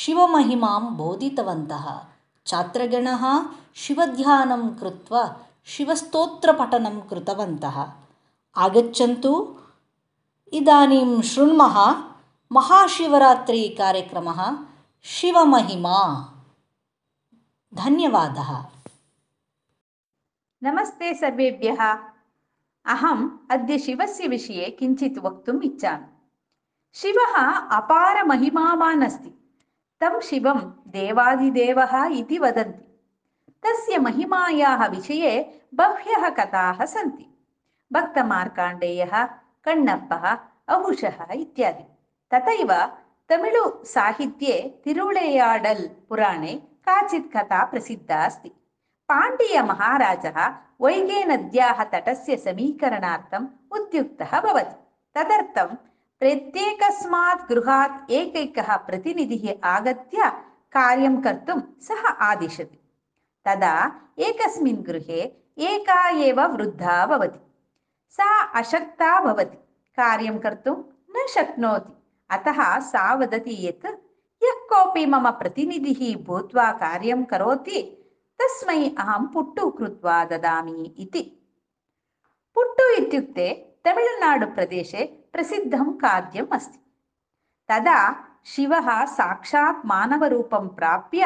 शिवमहिमां बोधितवन्तः छात्रगणः शिवध्यानं कृत्वा शिवस्तोत्रपठनं कृतवन्तः आगच्छन्तु इदानीं शृणुमः महाशिवरात्रिकार्यक्रमः शिवमहिमा धन्यवादः नमस्ते सर्वेभ्यः अहम् अद्य शिवस्य विषये किञ्चित् वक्तुम् इच्छामि शिवः अपारमहिमावान् अस्ति ತಂ ಶಿವಂ ತಮ್ಮ ಭಕ್ತ ಮಾರ್ಕಾಂಡೇಯ ಕಣ್ಣಪ್ಪ ತಥೈವ ತಮಿಳು ಸಾಹಿತ್ಯೆ ತಿರುಳೆಯಾಡಲ್ ಪುರಾಣೆ ಕಾಚಿತ್ ವೈಗೇ ಮಹಾರಾ ತಟಸ್ಯ ಸಮೀಕರಣಾರ್ಥಂ ಉದ್ಯುಕ್ತ ಗೃಹಾತ್ ಏಕೈಕ ಪ್ರತಿನಿಧಿ ಆಗತ್ಯ ಕಾರ್ಯ ಕರ್ತು ಸಹ ಆಶಸ್ ವೃದ್ಧಾ ಅಹಂ ಪುಟ್ಟು ಪ್ರತಿ ದದಾಮಿ ಇತಿ ಪುಟ್ಟು ಇತ್ಯುಕ್ತೆ ತಮಿಳುನಾಡು ಪ್ರದೇಶ ಪ್ರಸಿದ್ಧಂ ಖಾದ್ಯಂ ಅಸ್ತಿ ತದ ಶಿವಃ ಸಾಕ್ಷಾತ್ ಮಾನವರೂಪಂ ಪ್ರಾಪ್ಯ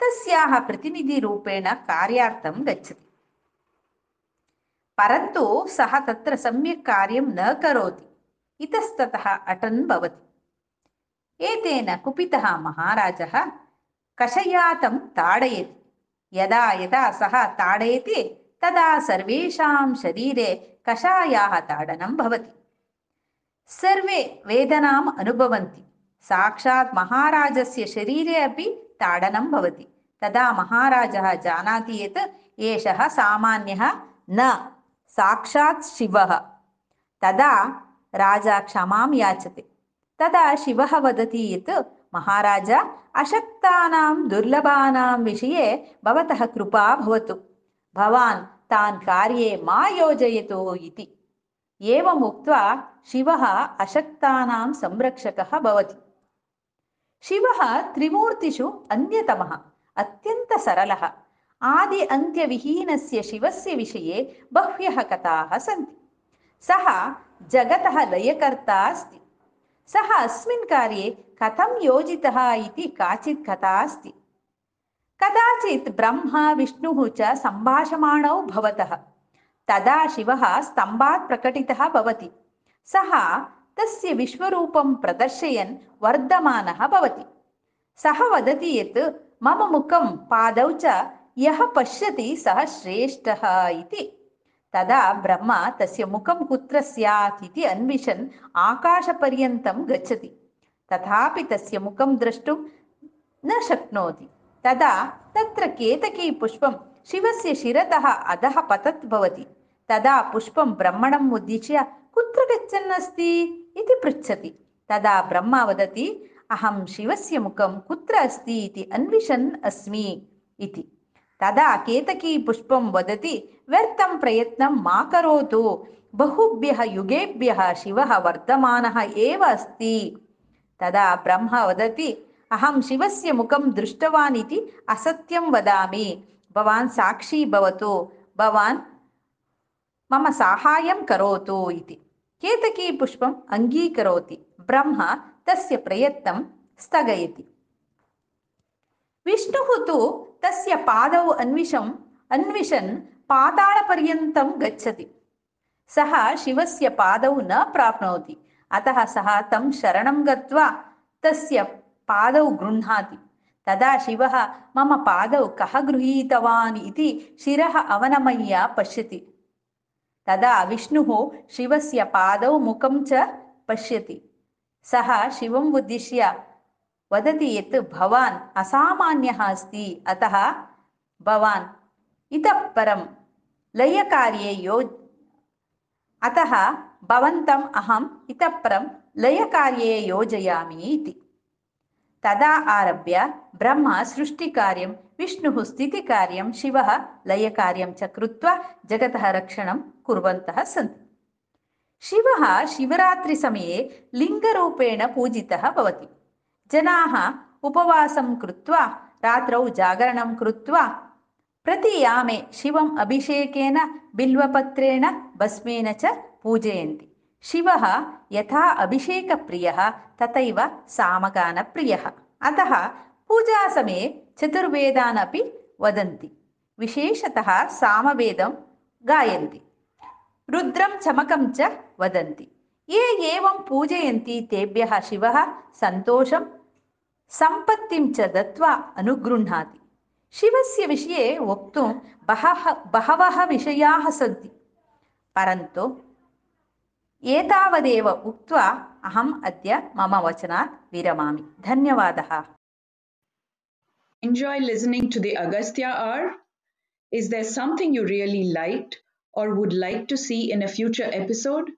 ತಸ್ಯಾಹ ಪ್ರತಿನಿಧಿ ರೂಪೇಣ ಕಾರ್ಯಾರ್ಥಂ ಗಚ್ಚತಿ ಪರಂತು ಸಹ ತತ್ರ ಸಮ್ಯಕ್ ಕಾರ್ಯಂ ನ ಕರೋತಿ ಇತಸ್ತತಃ ಅಟನ್ ಭವತಿ ಏತೇನ ಕುಪಿತಃ ಮಹಾರಾಜ ಕಷಯಾತಂ ತಾಡಯತಿ ಯದಾ ಯದಾ ಸಹ ತಾಡಯತಿ ತದಾ ಸರ್ವೇಷಾಂ ಶರೀರೆ ಕಷಾಯಾಹ ತಾಡನಂ ಭವತಿ ಸರ್ವೇ ವೇದನಾಂ ಅನುಭವಂತಿ ಸಾಕ್ಷಾತ್ ಮಹಾರಾಜಸ್ಯ ಶರೀರೆ ಅಪಿ ತಾಡನಂ ಭವತಿ ತದಾ ಮಹಾರಾಜ ಜಾನಾತಿ ಯತ್ ಏಷಃ ಸಾಮಾನ್ಯ ನ ಸಾಕ್ಷಾತ್ ಶಿವ ತದಾ ರಾಜ ಕ್ಷಮಾಂ ಯಾಚತೆ ತದಾ ಶಿವ ವದತಿ ಯತ್ ಮಹಾರಾಜ ಅಶಕ್ತಾನಾಂ ದುರ್ಲಭಾನಾಂ ವಿಷಯೇ ಭವತಃ ಕೃಪಾ ಭವತು ಭವಾನ್ ತಾನ್ ಕಾರ್ಯೇ ಮಾ ಯೋಜಯತೋ ಇತಿ एवमुक्त्वा शिवः अशक्तानां संरक्षकः भवति शिवः त्रिमूर्तिषु अन्यतमः अत्यन्तसरलः आदि अन्त्यविहीनस्य शिवस्य विषये बह्व्यः कथाः सन्ति सः जगतः लयकर्ता अस्ति सः अस्मिन् कार्ये कथं योजितः इति काचित् कथा अस्ति कदाचित् ब्रह्मा विष्णुः च सम्भाषमाणौ भवतः तदा शिवः स्तम्भात् प्रकटितः भवति सः तस्य विश्वरूपं प्रदर्शयन् वर्धमानः भवति सः वदति यत् मम मुखं पादौ च यः पश्यति सः श्रेष्ठः इति तदा ब्रह्मा तस्य मुखं कुत्र स्यात् इति अन्विषन् आकाशपर्यन्तं गच्छति तथापि तस्य मुखं द्रष्टुं न शक्नोति तदा तत्र केतकीपुष्पं शिवस्य शिरतः अधः पतत् भवति తదా పుష్పం బ్రహ్మణం ఉద్దిశ్య కుత్ర గచ్చన్నస్తి ఇది పృచ్చతి తదా బ్రహ్మ వదతి అహం శివస్య ముఖం కుత్ర అస్తి ఇది అన్విషన్ అస్మి ఇది తదా కేతకీ పుష్పం వదతి వ్యర్థం ప్రయత్నం మా కరోతు బహుభ్య యుగేభ్య శివ వర్ధమాన ఏవ అస్తి తదా బ్రహ్మ వదతి అహం శివస్య ముఖం దృష్టవాన్ ఇది అసత్యం వదామి భవాన్ సాక్షీ భవతు భవాన్ ಮಮ ಸಾಹಾಯಂ ಕರೋತು ಇತಿ ಕೇತಕಿ ಪುಷ್ಪಂ ಅಂಗೀಕರೋತಿ ಬ್ರಹ್ಮ ತಸ್ಯ ಪ್ರಯತ್ನ ಸ್ಥಗಯತಿ ವಿಷ್ಣು ತು ತಸ್ಯ ಪಾದವು ಅನ್ವಿಷಂ ಅನ್ವಿಷನ್ ಪಾತಾಳಪರ್ಯಂತಂ ಗಚ್ಚತಿ ಸಹ ಶಿವಸ್ಯ ನ ಪ್ರಾಪ್ನೋತಿ ಅತಃ ಸಹ ತಂ ಶರಣಂ ಗತ್ವಾ ತಸ್ಯ ಗೃಹ್ಣಾತಿ ತದಾ ಮಮ ಕಹ ಗೃಹೀತವಾನ್ ಇತಿ ಶಿರಃ ಅವನಮಯ್ಯ ಪಶ್ಯತಿ तदा विष्णुः शिवस्य पादौ मुखं च पश्यति सः शिवम् उद्दिश्य वदति यत् भवान् असामान्यः अस्ति अतः भवान् इतः परं लयकार्ये योज् अतः भवन्तम् अहम् इतः परं लयकार्ये योजयामि इति तदा आरभ्य ब्रह्मा सृष्टिकार्यं विष्णुः स्थितिकार्यं शिवः लयकार्यं च कृत्वा जगतः रक्षणं कुर्वन्तः सन्ति शिवः शिवरात्रिसमये लिङ्गरूपेण पूजितः भवति जनाः उपवासं कृत्वा रात्रौ जागरणं कृत्वा प्रतियामे शिवम् अभिषेकेन बिल्वपत्रेण भस्मेन च पूजयन्ति శివ యథా అభిషేకప్రియ తథైవ సామగానప్రియ అత పూజాసమये చతుర్వేదాన్ అపి వదంతి విశేషత సామవేదం గాయంతి రుద్రం చమకం చ వదంతి ఏ ఏం పూజయంతి తేభ్య శివ సంతోషం సంపత్తిం చ దత్వా అనుగృహ్ణాతి శివస్య విషये వక్తుం బహ బహవ విషయా సంతి పరంతో एतावदेव उक्त्वा अहम् अद्य मम वचनात् विरमामि धन्यवादः Enjoy listening to the Agastya R? Is there something you really liked or would like to see in a future episode?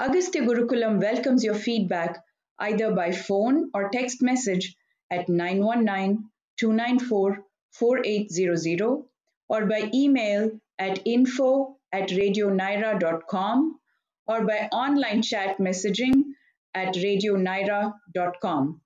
Agastya Gurukulam welcomes your feedback either by phone or text message at 919-294-4800 or by email at info at radionaira.com or by online chat messaging at radionaira.com.